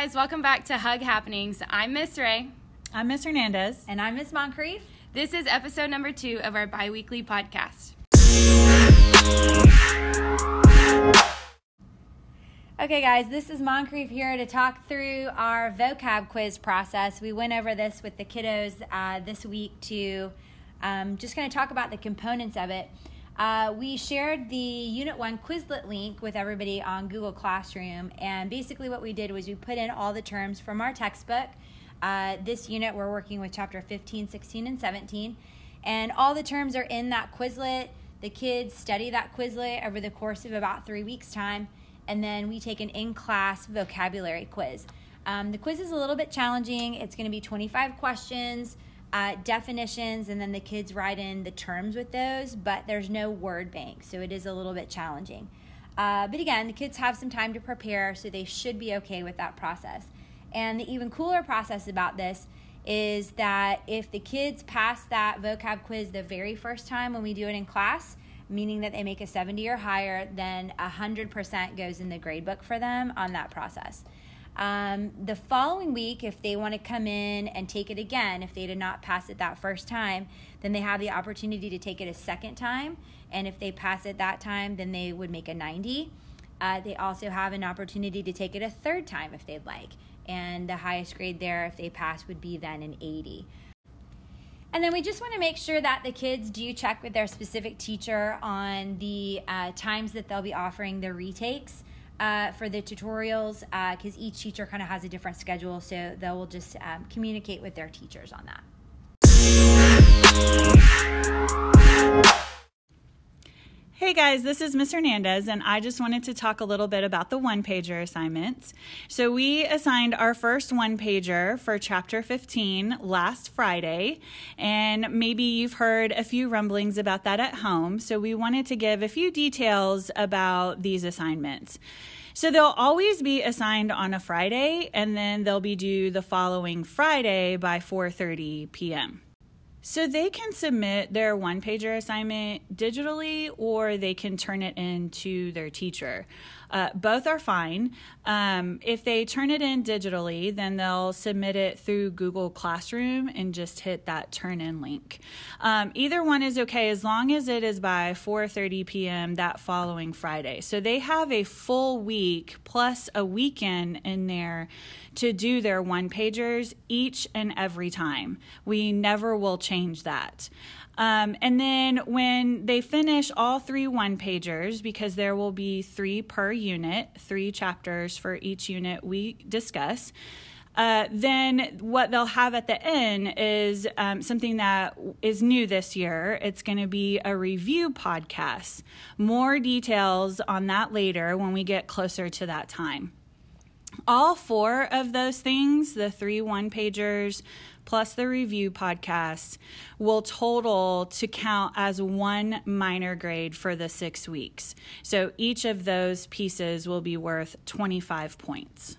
guys, welcome back to Hug Happenings. I'm Miss Ray. I'm Miss Hernandez. And I'm Miss Moncrief. This is episode number two of our bi weekly podcast. Okay, guys, this is Moncrief here to talk through our vocab quiz process. We went over this with the kiddos uh, this week to um, just kind of talk about the components of it. Uh, we shared the Unit 1 Quizlet link with everybody on Google Classroom, and basically what we did was we put in all the terms from our textbook. Uh, this unit, we're working with chapter 15, 16, and 17, and all the terms are in that Quizlet. The kids study that Quizlet over the course of about three weeks' time and then we take an in class vocabulary quiz. Um, the quiz is a little bit challenging. It's going to be 25 questions, uh, definitions, and then the kids write in the terms with those, but there's no word bank, so it is a little bit challenging. Uh, but again, the kids have some time to prepare, so they should be okay with that process. And the even cooler process about this is that if the kids pass that vocab quiz the very first time when we do it in class, meaning that they make a 70 or higher, then 100% goes in the grade book for them on that process. Um, the following week, if they want to come in and take it again, if they did not pass it that first time, then they have the opportunity to take it a second time. And if they pass it that time, then they would make a 90. Uh, they also have an opportunity to take it a third time if they'd like. And the highest grade there, if they pass, would be then an 80. And then we just want to make sure that the kids do check with their specific teacher on the uh, times that they'll be offering the retakes uh, for the tutorials because uh, each teacher kind of has a different schedule. So they will just um, communicate with their teachers on that. Hey guys, this is Miss Hernandez, and I just wanted to talk a little bit about the one pager assignments. So, we assigned our first one pager for chapter 15 last Friday, and maybe you've heard a few rumblings about that at home. So, we wanted to give a few details about these assignments. So they'll always be assigned on a Friday and then they'll be due the following Friday by 4:30 p.m. So they can submit their one pager assignment digitally or they can turn it in to their teacher. Uh, both are fine. Um, if they turn it in digitally, then they'll submit it through Google Classroom and just hit that turn in link. Um, either one is okay as long as it is by 4:30 p.m. that following Friday. So they have a full week plus a weekend in there to do their one pagers each and every time. We never will change that. Um, and then when they finish all three one pagers, because there will be three per unit, three chapters for each unit we discuss. Uh, then what they'll have at the end is um, something that is new this year. It's going to be a review podcast. More details on that later when we get closer to that time. All four of those things, the three one pagers, plus the review podcast will total to count as one minor grade for the six weeks. So each of those pieces will be worth 25 points.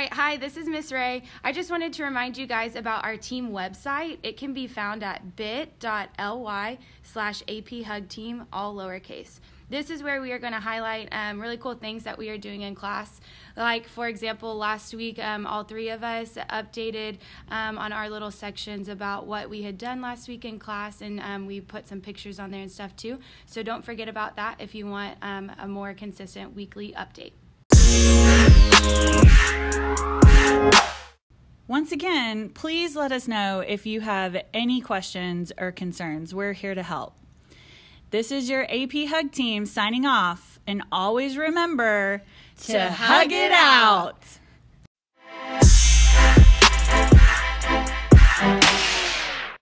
Right, hi, this is Miss Ray. I just wanted to remind you guys about our team website. It can be found at bit.ly slash aphugteam, all lowercase this is where we are going to highlight um, really cool things that we are doing in class. Like, for example, last week, um, all three of us updated um, on our little sections about what we had done last week in class, and um, we put some pictures on there and stuff too. So don't forget about that if you want um, a more consistent weekly update. Once again, please let us know if you have any questions or concerns. We're here to help. This is your AP Hug team signing off. And always remember to, to hug it out.